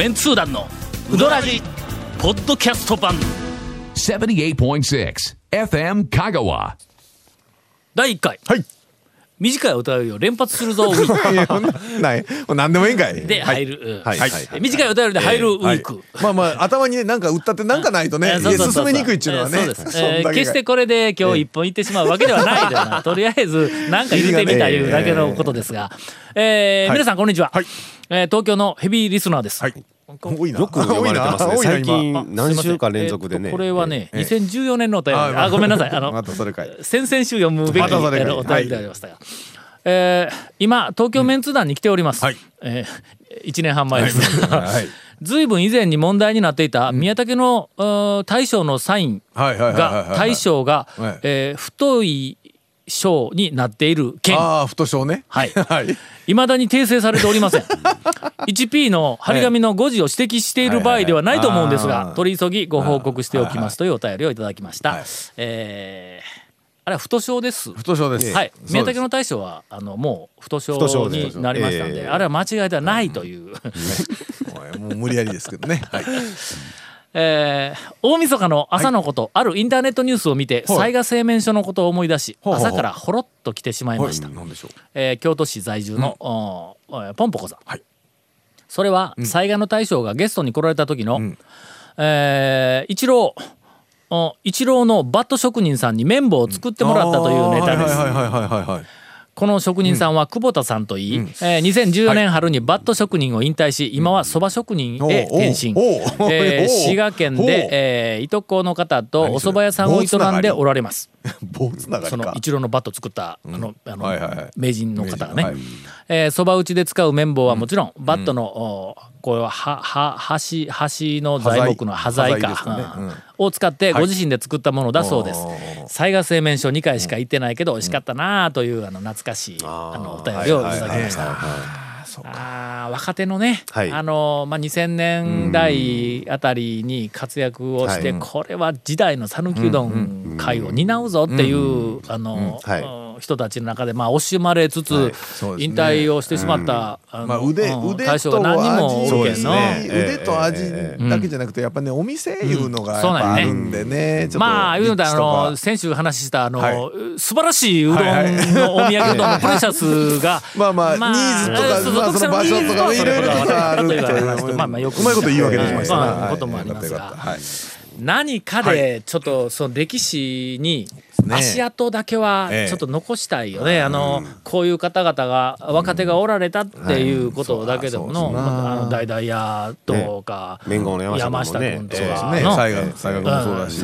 メンツー団のウドラジポッドキャスト版。78.6 FM Kagawa. 第1回。はい。短いお便りを連発するぞウィー いや、ほんなない。何でもいいんかい。クで入る、はい。うん。はい。短いお便りで入るウィーク、はい。まあまあ、頭にね、なんか打ったってなんかないとね、進めにくいっていうのはね。えーそうです、えー決してこれで今日一本いってしまうわけではないでなとりあえず何か入れてみたいうだけのことですが、えーはい。皆さんこんにちは、はい。えー東京のヘビーリスナーです、はい。多いな。よく読まれてますね。多いな最近今何週間連続でね。えーとこれはね、ええ。2014年のお便り。あごめんなさい。あの またそれかい。先々週読むべき、まお便りでありましたが、えー今東京メンツ団に来ております、はい。え1年半前です。が、はい。ずい。ぶん以前に問題になっていた宮武の、うー大将のサインはいはいはいはいがはい。大将がはい。えー太い章になっている件。ああ、太章ね。はい。はい。未だに訂正されておりません。1P の張り紙の誤字を指摘している場合ではないと思うんですがはい。はいはい取り急ぎご報告しておきますというお便りをいただきました、はい。えーあれは太章です。太章です。はい、宮武の大将はあのもう太章太章ですになりましたんで、ええあれは間違いではないという、もう無理やりですけどね。はい。えー大晦日の朝のこと、あるインターネットニュースを見てはい。雑賀製麺所のことを思い出し、朝からほろっと来てしまいました、なんでしょう。えー京都市在住の、おーポンポコさん、はい。それは雑賀の大将がゲストに来られた時の、ん。えーイチローおイチローのバット職人さんに麺棒を作ってもらったというネタです。この職人さんは久保田さんといい、えー2014年春にバット職人を引退し、今はそば職人へ転身、えー滋賀県で、えーいとこの方とお蕎麦屋さんを営んでおられます。棒つながりそのか。イチローのバット作ったあの,、あの名人の方がね。そば、打ちで使う麺棒はもちろん、バットの、おこれははは端端の材木の端材か。を使ってご自身で作ったものだそうです。おー。雑賀製麺所2回しか行ってないけど美味しかったなあというあの懐かしいあのお便りをいただきました。あー若手のね、はい。あのまあ、2000年代あたりに活躍をして、はい。これは時代の讃岐うどん会を担うぞっていう、あの、はい。うん人たちの中で、まあ、惜しまれつつ、引退をしてしまった、あのまあ腕うん腕大将とが何人も味おるけんの？ね腕と味えだけじゃなくてやっぱねお店いうのがあるんでねちょっとまあいうのであの先週話したあの、はい。素晴らしいうどんのはいお土産うどんのプレシャスが まあまあニーズとかまあその場所とかいろいろとかあるってと言われますけどまあまあよくうまいこと言い訳できましたね。こともありますが何かでちょっとその歴史にね。足跡だけはええ。ちょっと残したいよね、あのこういう方々が若手がおられたっていうことだけでもの,、あの大々屋とか、山下君とかのね。西賀もそうだし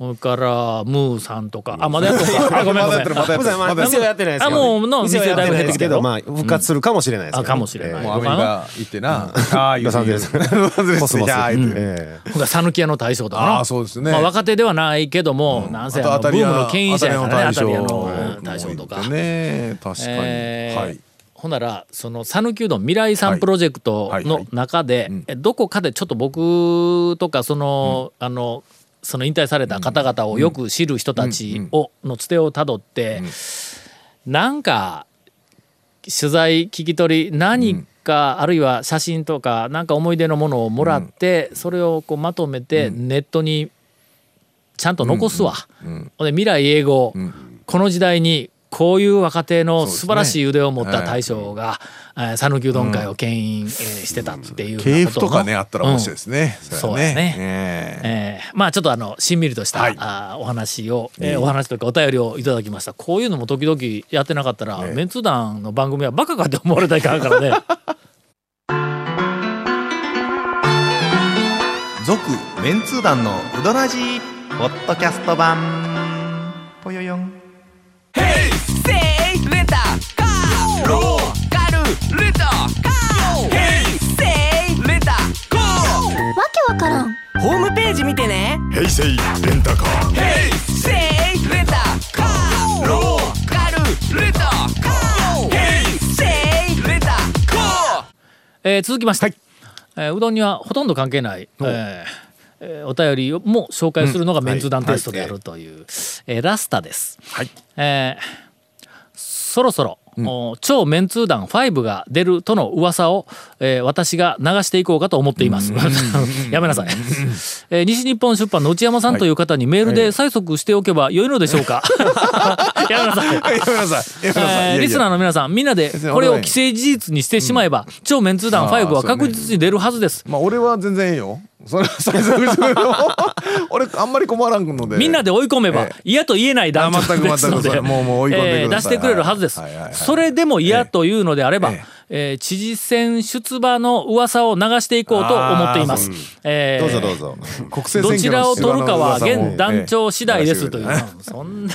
それからムーさんとか。あまだやってるかあごめんごめんまだやってるまだやってるやってない。ですけど、あもうの店はやってないですけど、店まあ復活するかもしれないですかもしれない。もうアメリカ行ってな。ああロサンゼルスロサンゼルスコス屋の大将とかのああそうですね。まあ、若手ではないけども、なんせあのブームの牽引者やからね当たり屋の大将とか。ね。確かに。えーはい。ほんならその讃岐うどん未来さんプロジェクトの中で、えどこかでちょっと僕とかその、あのその引退された方々をよく知る人たちを、のつてをたどって、なんか取材聞き取り何か、あるいは写真とかなんか思い出のものをもらって、それをこうまとめてネットにちゃんと残すわ。で未来英語、この時代にこういう若手の素晴らしい腕を持った大将がえー讃岐、うどん会を牽引、えーしてたっていう系なことの譜とかねあったら面白いですねそうやね。ええーまあちょっとあのしんみりとした、はい。あーお話を、えーお話というかお便りをいただきました。こういうのも時々やってなかったら、メンツ団の番組はバカかって思われたらいからね。続メンツー団のウドラジーポッドキャスト版ホームページ見てね。平成レンタカー。せいレンタカー。ローカルレンタカー。ヘイセイレンタカー。えー続きまして、えーうどんにはほとんど関係ない、えーえーお便りをも紹介するのがメンツ団テストであるという、えーラスタです。はい。えーそろそろお超メンツー団5が出るとの噂を、えー私が流していこうかと思っています。やめなさい。えー西日本出版の内山さんという方にメールで催促しておけばよいのでしょうか。やめなさい。やめなさい。えーリスナーの皆さんみんなでこれを既成事実にしてしまえば、超メンツー団5は確実に出るはずです。まあ俺は全然いいよ。それは最速してくれよ俺あんまり困らんので。みんなで追い込めばえ嫌と言えない団長です。ので。えー出してくれるはずです。はいはいはいそれでも嫌というのであればええー知事選出馬の噂を流していこうと思っています。えーどうぞどうぞ。国政どちらを取るかは現団長次第ですという。ええ そんな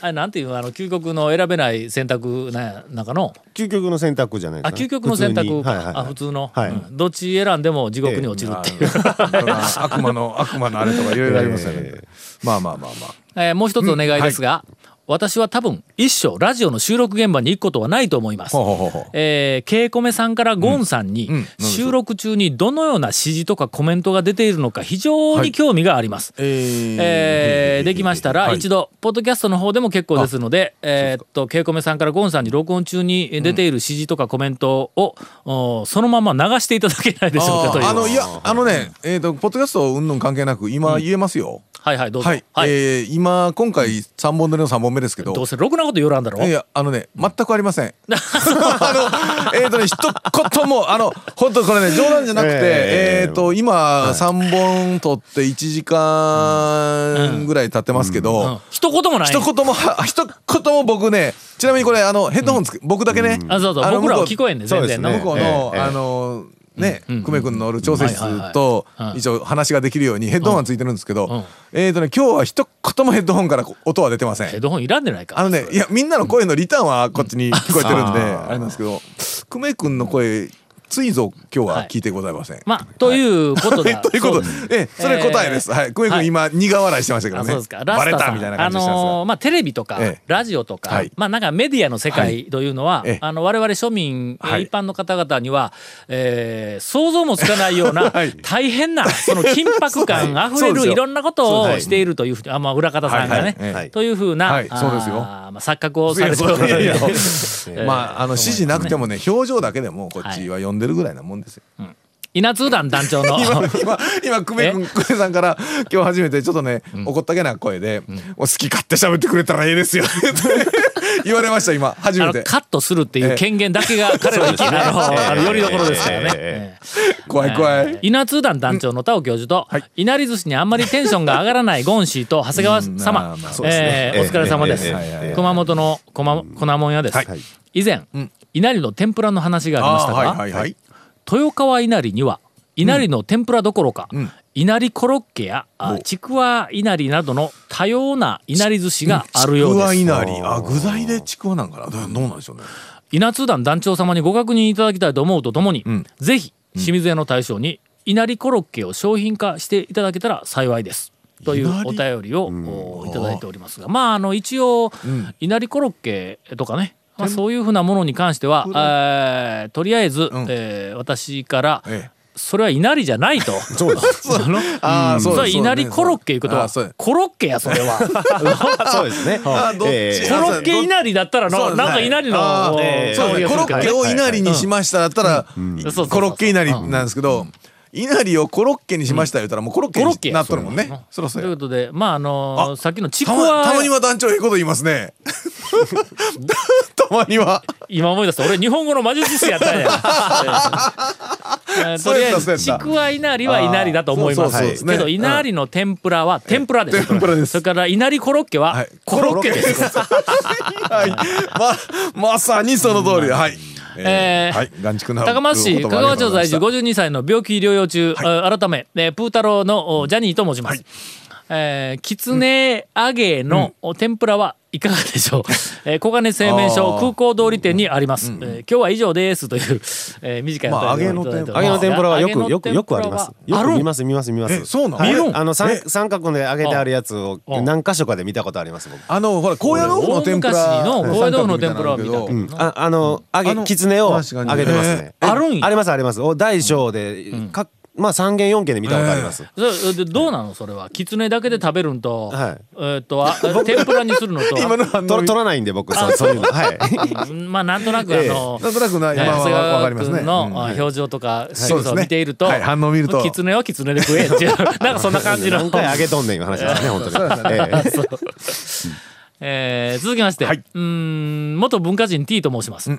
あれなんていうあの究極の選べない選択な中の？究極の選択じゃないですか。あ究極の選択。普通に。はいはいはい。あ普通の。はい。うん。どっち選んでも地獄に落ちるっていう。悪魔の悪魔のあれとかいろいろありますよね。まあまあまあまあ。えーもう一つお願いですが、私は多分一生ラジオの収録現場に行くことはないと思います。えー、ケイコメさんからゴンさんに、うん。うん。収録中にどのような指示とかコメントが出ているのか非常に興味があります。えー。できましたら、はい。一度ポッドキャストの方でも結構ですのでえーっとケイコメさんからゴンさんに録音中に出ている指示とかコメントを、おそのまま流していただけないでしょうかという。あー。あのいやあのねえっとポッドキャストうんぬん関係なく今言えますよ。はいはいどうぞ、はい。えー今今回三本撮りの三本目ですけど。どうせろくなこと言わらんだろ？いやあのね全くありません。あのえっ、とね一言もあの本当これね 冗談じゃなくてえっ、と今三本撮って一時間ぐらい経ってますけど。うん。一言もない。一言もは一言も僕ねちなみにこれあのヘッドホンつけ、僕だけね、あそうそう。僕らは聞こえんね全然の向こうの、ええ。あのね、久米君のおる調整室と一応話ができるようにヘッドホンがついてるんですけど、ん。えっ、とね今日は一言もヘッドホンから音は出てません。ヘッドホンいらんでないか。あのねいやみんなの声のリターンはこっちに聞こえてるんで あれなんですけど久米君の声ついぞ今日は聞いてございません。まあということだ、ということ。ええ、それ答えです。はい、久米君今苦笑いしてましたけどね。あそうですか。ラバレたみたいな感じあのーまあテレビとか、ええ。ラジオとか、はい。まあなんかメディアの世界というのは、ええ。あの我々庶民、一般の方々には、えー想像もつかないような、はい。大変なその緊迫感 あふれるいろんなことをしているというふうにあまあ裏方さんがね、というふうな、はい。そうですよ。あーまあ、錯覚をされてる。まああの指示なくてもね表情だけでもこっちは読んでるぐらいなもんですよ。稲通団団長の。今今今久米君久米さんから今日初めてちょっとね、怒ったげな声で、もう好き勝手喋ってくれたらええですよ 言われました今初めて。カットするっていう権限だけが彼の生きあのよりどころですからね。ええ。え怖い怖い。稲通団団長の田尾教授と、はい。いなり寿司にあんまりテンションが上がらないゴンシーと長谷川様。うえーお疲れ様です。熊本のこま粉もん屋です、はい。以前、いなりの天ぷらの話がありましたが、はいはいはい。豊川いなりにはいなりの天ぷらどころか、ん。いなりコロッケやあちくわいなりなどの多様ないなり寿司があるようちくわですいなりあ具材でちくわなんかな？どうなんでしょうね。稲津団団長様にご確認いただきたいと思うとともに、ん。ぜひ清水屋の大将に稲荷コロッケを商品化していただけたら幸いです。というお便りをおいただいておりますがまああの一応稲荷コロッケとかね、まあ、そういうふうなものに関しては、えーとりあえず、ん。えー私から、ええ。それは稲荷じゃないと。そうです。あのああそれは稲荷コロッケいうことはコロッケやそれは。そうですね。コロッケ稲荷だったらのそうですなんか稲荷のそうコロッケをいなりにしましただったらそうそうコロッケいなりなんですけどいなりをコロッケにしました言ったらもうコロッケになっとるもんね。そろそろということでまああのあさっきのちくわ。たまには団長ええこと言いますね。たまには。今思い出した。俺日本語の魔術師やったん とりあえずちくわいなりはいなりだと思います。けどい。なりの天ぷらは天ぷらです。天ぷらです。それからいなりコロッケははいコロッケです。はい。ままさにその通り。はいえー高松市香川町在住52歳の病気療養中、あ改め、えープー太郎のおジャニーと申します、えーきつね揚げのお天ぷらはいかがでしょう、えー小金製麺所空港通り店にあります、えー今日は以上です。という、えー短いお便りをいただいております。揚げの天ぷらはよくよく揚げの天ぷらよくあります。よく見ます見ます見ます。えそうなの？はい。あの三え？三角で揚げてあるやつをうん何箇所かで見たことあります僕。あのほら高野豆腐の天ぷら。の高野豆腐の天ぷらは見た三角みいなのあああの揚あのげきつね。を揚げてますね。あるんや。ありますあります。お大小でかまあ3軒4軒で見たことあります。それでどうなの？それは。狐だけで食べるんと、はい。えっとあ天ぷらにするのと。今の取取らないんで僕そうそう。いうの。はい。う んまあなんとなくあの、なんとなくな今は長谷わか川りますね。君の表情とか仕草を見ていると、はい。反応を見ると。狐は狐で食えっていう なんかそんな感じの。何回あげとんねんいう話ですね、本当に。ええ。えー続きまして、はい。うーん元文化人 T と申します、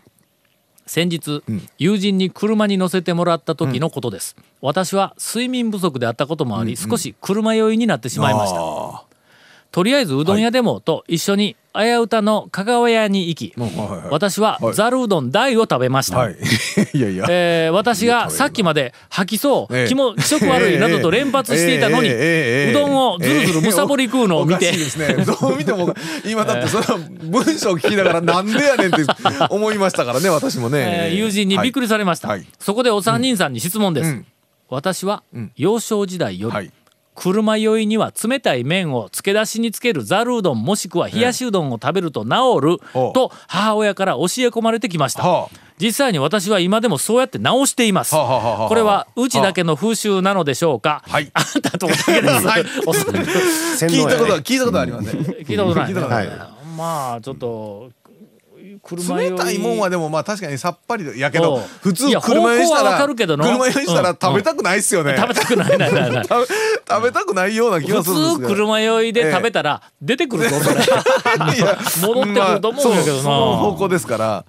先日、友人に車に乗せてもらった時のことです、私は睡眠不足であったこともあり、少し車酔いになってしまいましたとりあえずうどん屋でもと一緒に綾歌の香川屋に行き、私はざるうどん大を食べました、はい。いやいや。えー私がさっきまで吐きそう、ええ。気も気色悪いなどと連発していたのに、うどんをずるずるむさぼり食うのを見て、ね。どう見ても今だってその文章を聞きながらなんでやねんって思いましたからね私もね。えー友人にびっくりされました、はい。はい。そこでお三人さんに質問です、うん。私は幼少時代より、はい車酔いには冷たい麺を漬け出しにつけるざるうどんもしくは冷やしうどんを食べると治ると母親から教え込まれてきました、はあ。実際に私は今でもそうやって直しています、はあはあはあはあこれはうちだけの風習なのでしょうか、はい。あんたとこだけです、はい。おそらく。聞いたことは聞いたことはありません。聞いたことない、ね。聞いたことない。まあちょっと車酔い。冷たいもんはでもまあ確かにさっぱりやけど普通車酔いしたら車酔いしたらうん。食べたくないっすよね。食べたくないないないない。食べたくないような気普がするんです通けど車酔いで食べたら出てくるぞそれいや戻ってくると思うんだけどな。まあそうその方向ですから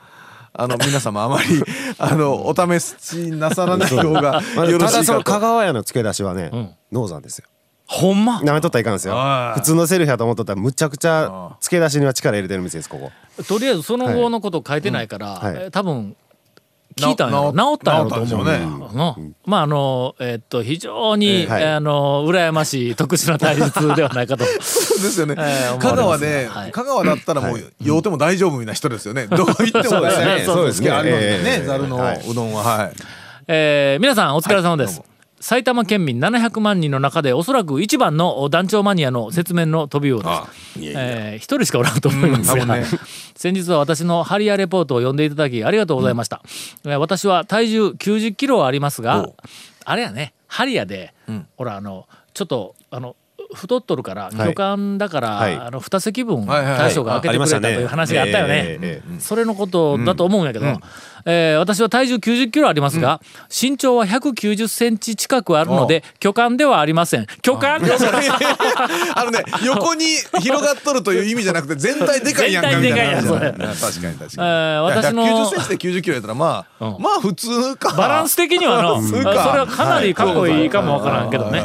あの皆様あまり あのお試しなさらない方がまあよろただそのしいかと。香川屋の付け出しはねん、ノーザンですよ。ほんま？なめとったらいかんですよ。普通のセルフやと思っとったらむちゃくちゃ付け出しには力入れてる店です、ここ。とりあえずその後のこと書いてないから、はい。えー多分聞いたんや治ったんやろと思う。ね。うん。まああのえーっと非常に、はい。あの羨ましい特殊な対立ではないかと。そうですよね。香川で、はい。香川だったらもう酔うても大丈夫な人ですよね。どこ行っても大体そうですね。あるねえ、え。ざるのはい。うどんは。はい。えー皆さんお疲れ様です、埼玉県民700万人の中でおそらく一番の団長マニアの説明の飛びようです。あえー一人しかおらんと思いますが、うんね。先日は私のハリアレポートを読んでいただきありがとうございました、えー私は体重90キロありますがあれやねハリアで、ほらあのちょっとあの太っとるからい。巨漢だから、はい。あの2席分大将が開けてくれたという話があったよね。ええええそれのことだと思うんやけど、えー私は体重90キロありますが、身長は190センチ近くあるので巨漢ではありません。巨漢 あのね、横に広がっとるという意味じゃなくて、全体でかいやんかみたいな。確かに確えかに。ー私の90センチで90キロやったら、まあ、うん。まあ普通か。バランス的にはのそれはかなりかっこいいかもわからんけどね。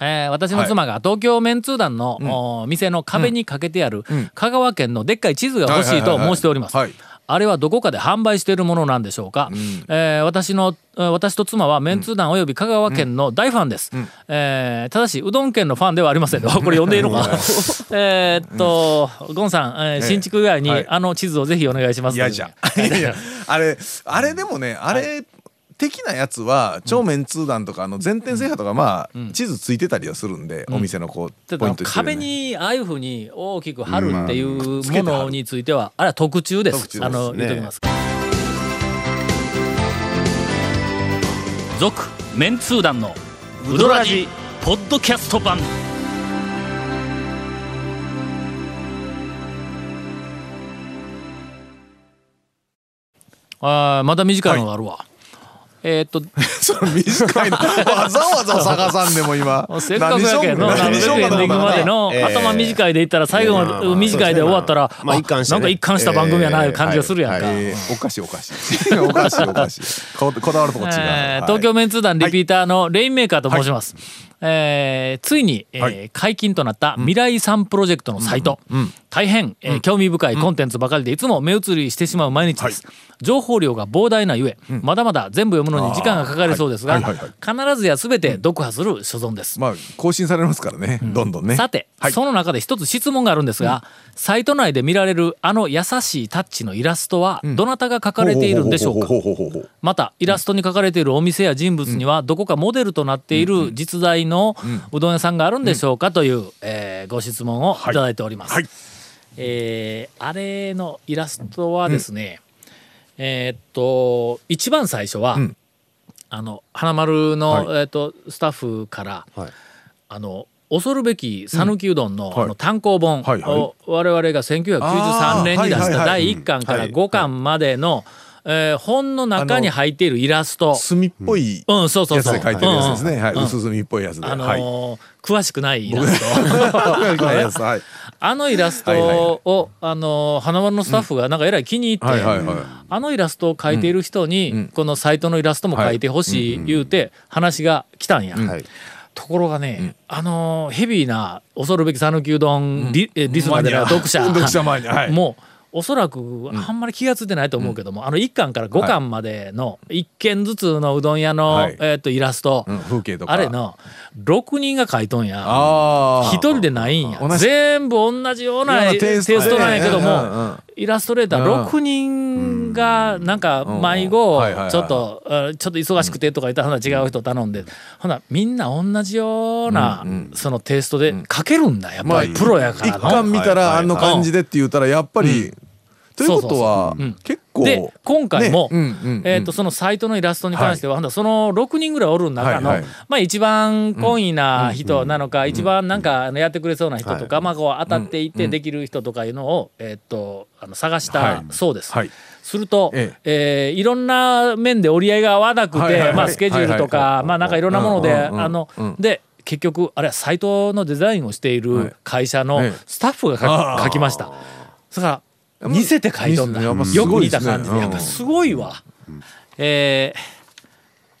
えー私の妻が東京メンツー団の、お店の壁にかけてある香川県のでっかい地図が欲しいと申しております。はいはいはいはい。あれはどこかで販売しているものなんでしょうか、えー私のえー私と妻はメンツー団および香川県の大ファンです、えーただしうどん県のファンではありません これ読んでいいのか えーっとゴンさん、えー新築以外に、はい。あの地図をぜひお願いします。嫌じゃ。いやいや、あれ、あれでもね、あれ、的なやつは超面通団とかあの全店制覇とかまあ地図ついてたりはするんでお店のこうポイント壁にああいうふうに大きく貼るっていうものについてはあれは特注です。特注ですあの言っときます。続メンツー団のウドラジポッドキャスト版。あーまだ短いのがあるわ。えーっと 短いの。わざわざ探さんでも今。せっかくやけんの、何しようかエンディングまでのええ。頭短いでいったら最後まで短いで終わったら、まああ一貫してね。なんか一貫した番組やないう感じがするやんか。ええーおかしいおかしい。おかしい。おかしい。ここだわるとこ違う、えーはい東京メンツー団リピーターのレインメーカーと申します。えーついに、えーはい。解禁となった未来さんプロジェクトのサイト、大変、えー興味深いコンテンツばかりでいつも目移りしてしまう毎日です、情報量が膨大なゆえ、まだまだ全部読むのに時間がかかりそうですが、はいはいはい必ずや全て読破する所存です、まあ更新されますからね、どんどんね。さて、はい。その中で一つ質問があるんですが、サイト内で見られるあの優しいタッチのイラストはどなたが描かれているんでしょうか？またイラストに描かれているお店や人物にはどこかモデルとなっている実在のうどん屋さんがあるんでしょうかという、えーご質問をいただいております。はい。えーあれのイラストはですね、えーっと一番最初は、ん。あの花丸の、はい。えっ、とスタッフから、はい。あの恐るべき讃岐うどんの,、はい。あの単行本はいはい。を我々が1993年に出した第1巻からうん5巻までの、えー本の中に入っているイラスト。墨っぽいやつで書いてるやつですね、はい、薄墨っぽいやつで、あのはい。ー詳しくないイラスト。はい。あのイラストを、あのー花丸のスタッフがなんかえらい気に入って、あのイラストを描いている人に、このサイトのイラストも描いてほしい言うて話が来たんや。はい。ところがね、あのーヘビーな恐るべき讃岐うどんリ,、えリスナーでな読者。読者前にはい。もうおそらくあんまり気が付いてないと思うけども、あの1巻から5巻までの1軒ずつのうどん屋の、はい。えー、とイラスト、うん風景とか。あれの6人が描いとんや。あ一人でないんや。全部同じようなテテイストなんやけどうんうんうもん。イラストレーターうん。6人がなんか迷子はいはいはい。ちょっとあちょっと忙しくてとか言ったらほな違う人頼んで。ほなみんな同じようなそのテイストで描けるんだやっぱりプロやから一の。巻見たらあの感じでって言ったらやっぱり、ということは結構で今回も、えー、とそのサイトのイラストに関しては、その6人ぐらいおる中の、まあ、一番懇意な人なのか、一番なんかあのやってくれそうな人とか、まあ、こう当たっていってできる人とかいうのを、えー、とあの探したそうです。はい。すると、ええ。ーいろんな面で折り合いが合わなくて、まあ、スケジュールとか、はいまあ、なんかいろんなもので、あのうんで結局あれはサイトのデザインをしていはい。る会社のええ。スタッフが書き書きました。だから似せて書いとんだよく似た感じで。やっぱすごいわ。えー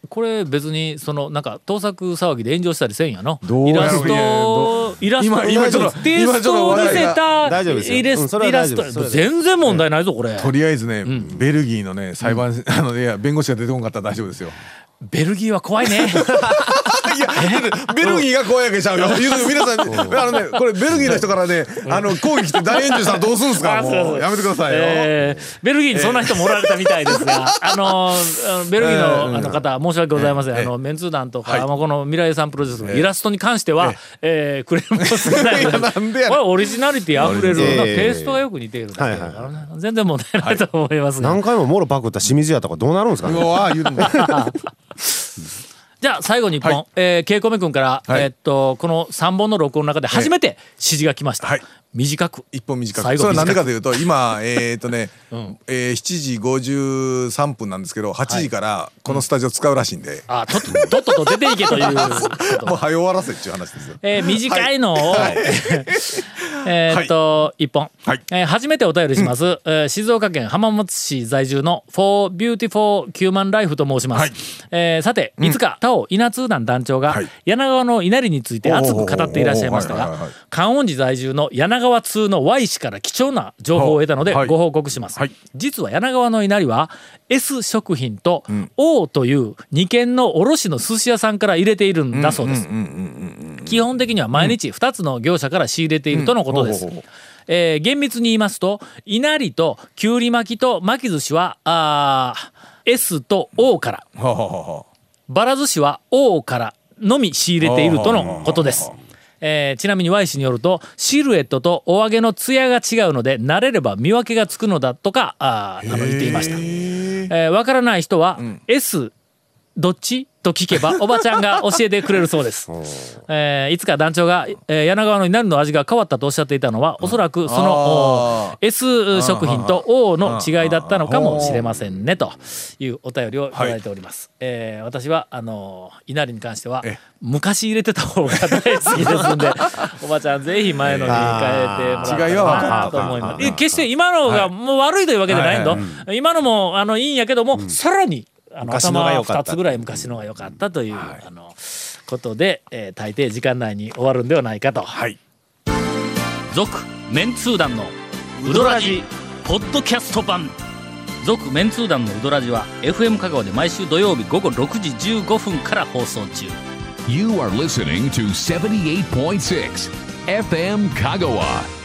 これ別にそのなんか盗作騒ぎで炎上したりせんやの？イラストイラスト今今ちょっとテイストを似せた大丈夫ですよ。イラスうんそれはイラスト全然問題ないぞこれ。とりあえずね、ベルギーのね裁判、あのいや弁護士が出てこんかったら大丈夫ですよ。ベルギーは怖いねいやベルギーが怖いわけちゃうよ。皆さん あのねこれベルギーの人からねあの抗議来て大炎上したらどうすんすか？もうやめてくださいよ。えーベルギーにそんな人もおられたみたいですが、あのベルギーのあの方申し訳ございません、あのメンツー団とか、この未来さんプロジェクトのイラストに関しては、えー。クレームを少ないのでこれオリジナリティあふれる、えーテイストがよく似ているだけだからね、全然問題ないと思いますが、何回ももろパクった清水屋とかどうなるんですかね。うわ言うてもじゃあ最後に一本、はい。えー、ケイコメ君から、はい。えーっとこの3本の録音の中で初めて指示が来ました、はい。短く。一本短く。それはなんでかというと今 えっ、とね、えー、7時53分なんですけど8時からこのスタジオ使うらしいんで、あとっととっとと出ていけという もう早終わらせっていう話ですよ。えー短いのを、えーっと、一本、はい。えー初めてお便りします、えー静岡県浜松市在住の For Beautiful Human Life と申します、はい。えーさていつか田尾稲通団団長がはい。柳川の稲荷について熱く語っていらっしゃいましたが観音寺在住の柳川通の Y 氏から貴重な情報を得たのではい。ご報告します、はい。実は柳川の稲荷は S 食品と O という2軒の卸の寿司屋さんから入れているんだそうです、基本的には毎日2つの業者から仕入れているとのことですうんほうほうほう。えー厳密に言いますと稲荷ときゅうり巻きと巻き寿司はあー S と O からばら寿司は O からのみ仕入れているとのことです。えーちなみに Y 氏によるとシルエットとお揚げの艶が違うので慣れれば見分けがつくのだとかあーあの言っていました。えーわからない人は S どっち？と聞けば おばちゃんが教えてくれるそうです。えーいつか団長が、えー柳川の稲荷の味が変わったとおっしゃっていたのはおそらくその S 食品と O の違いだったのかもしれませんねというお便りをいただいております。えー私はあの稲荷に関してはえ昔入れてた方が大好きですんで おばちゃんぜひ前のに変えてもらったいと思います。決して今のがもう悪いというわけじゃないんだ、はい。今のもあのいいんやけども、さらにあの昔の頭が良かった。2つぐらい昔のが良かったという、あのことで、えー大抵時間内に終わるんではないかと。はい。続メンツー団のウドラジポッドキャスト版。続メンツー団のウドラジは FM 香川で毎週土曜日午後6時15分から放送中。You are listening to 78.6 FM Kagawa.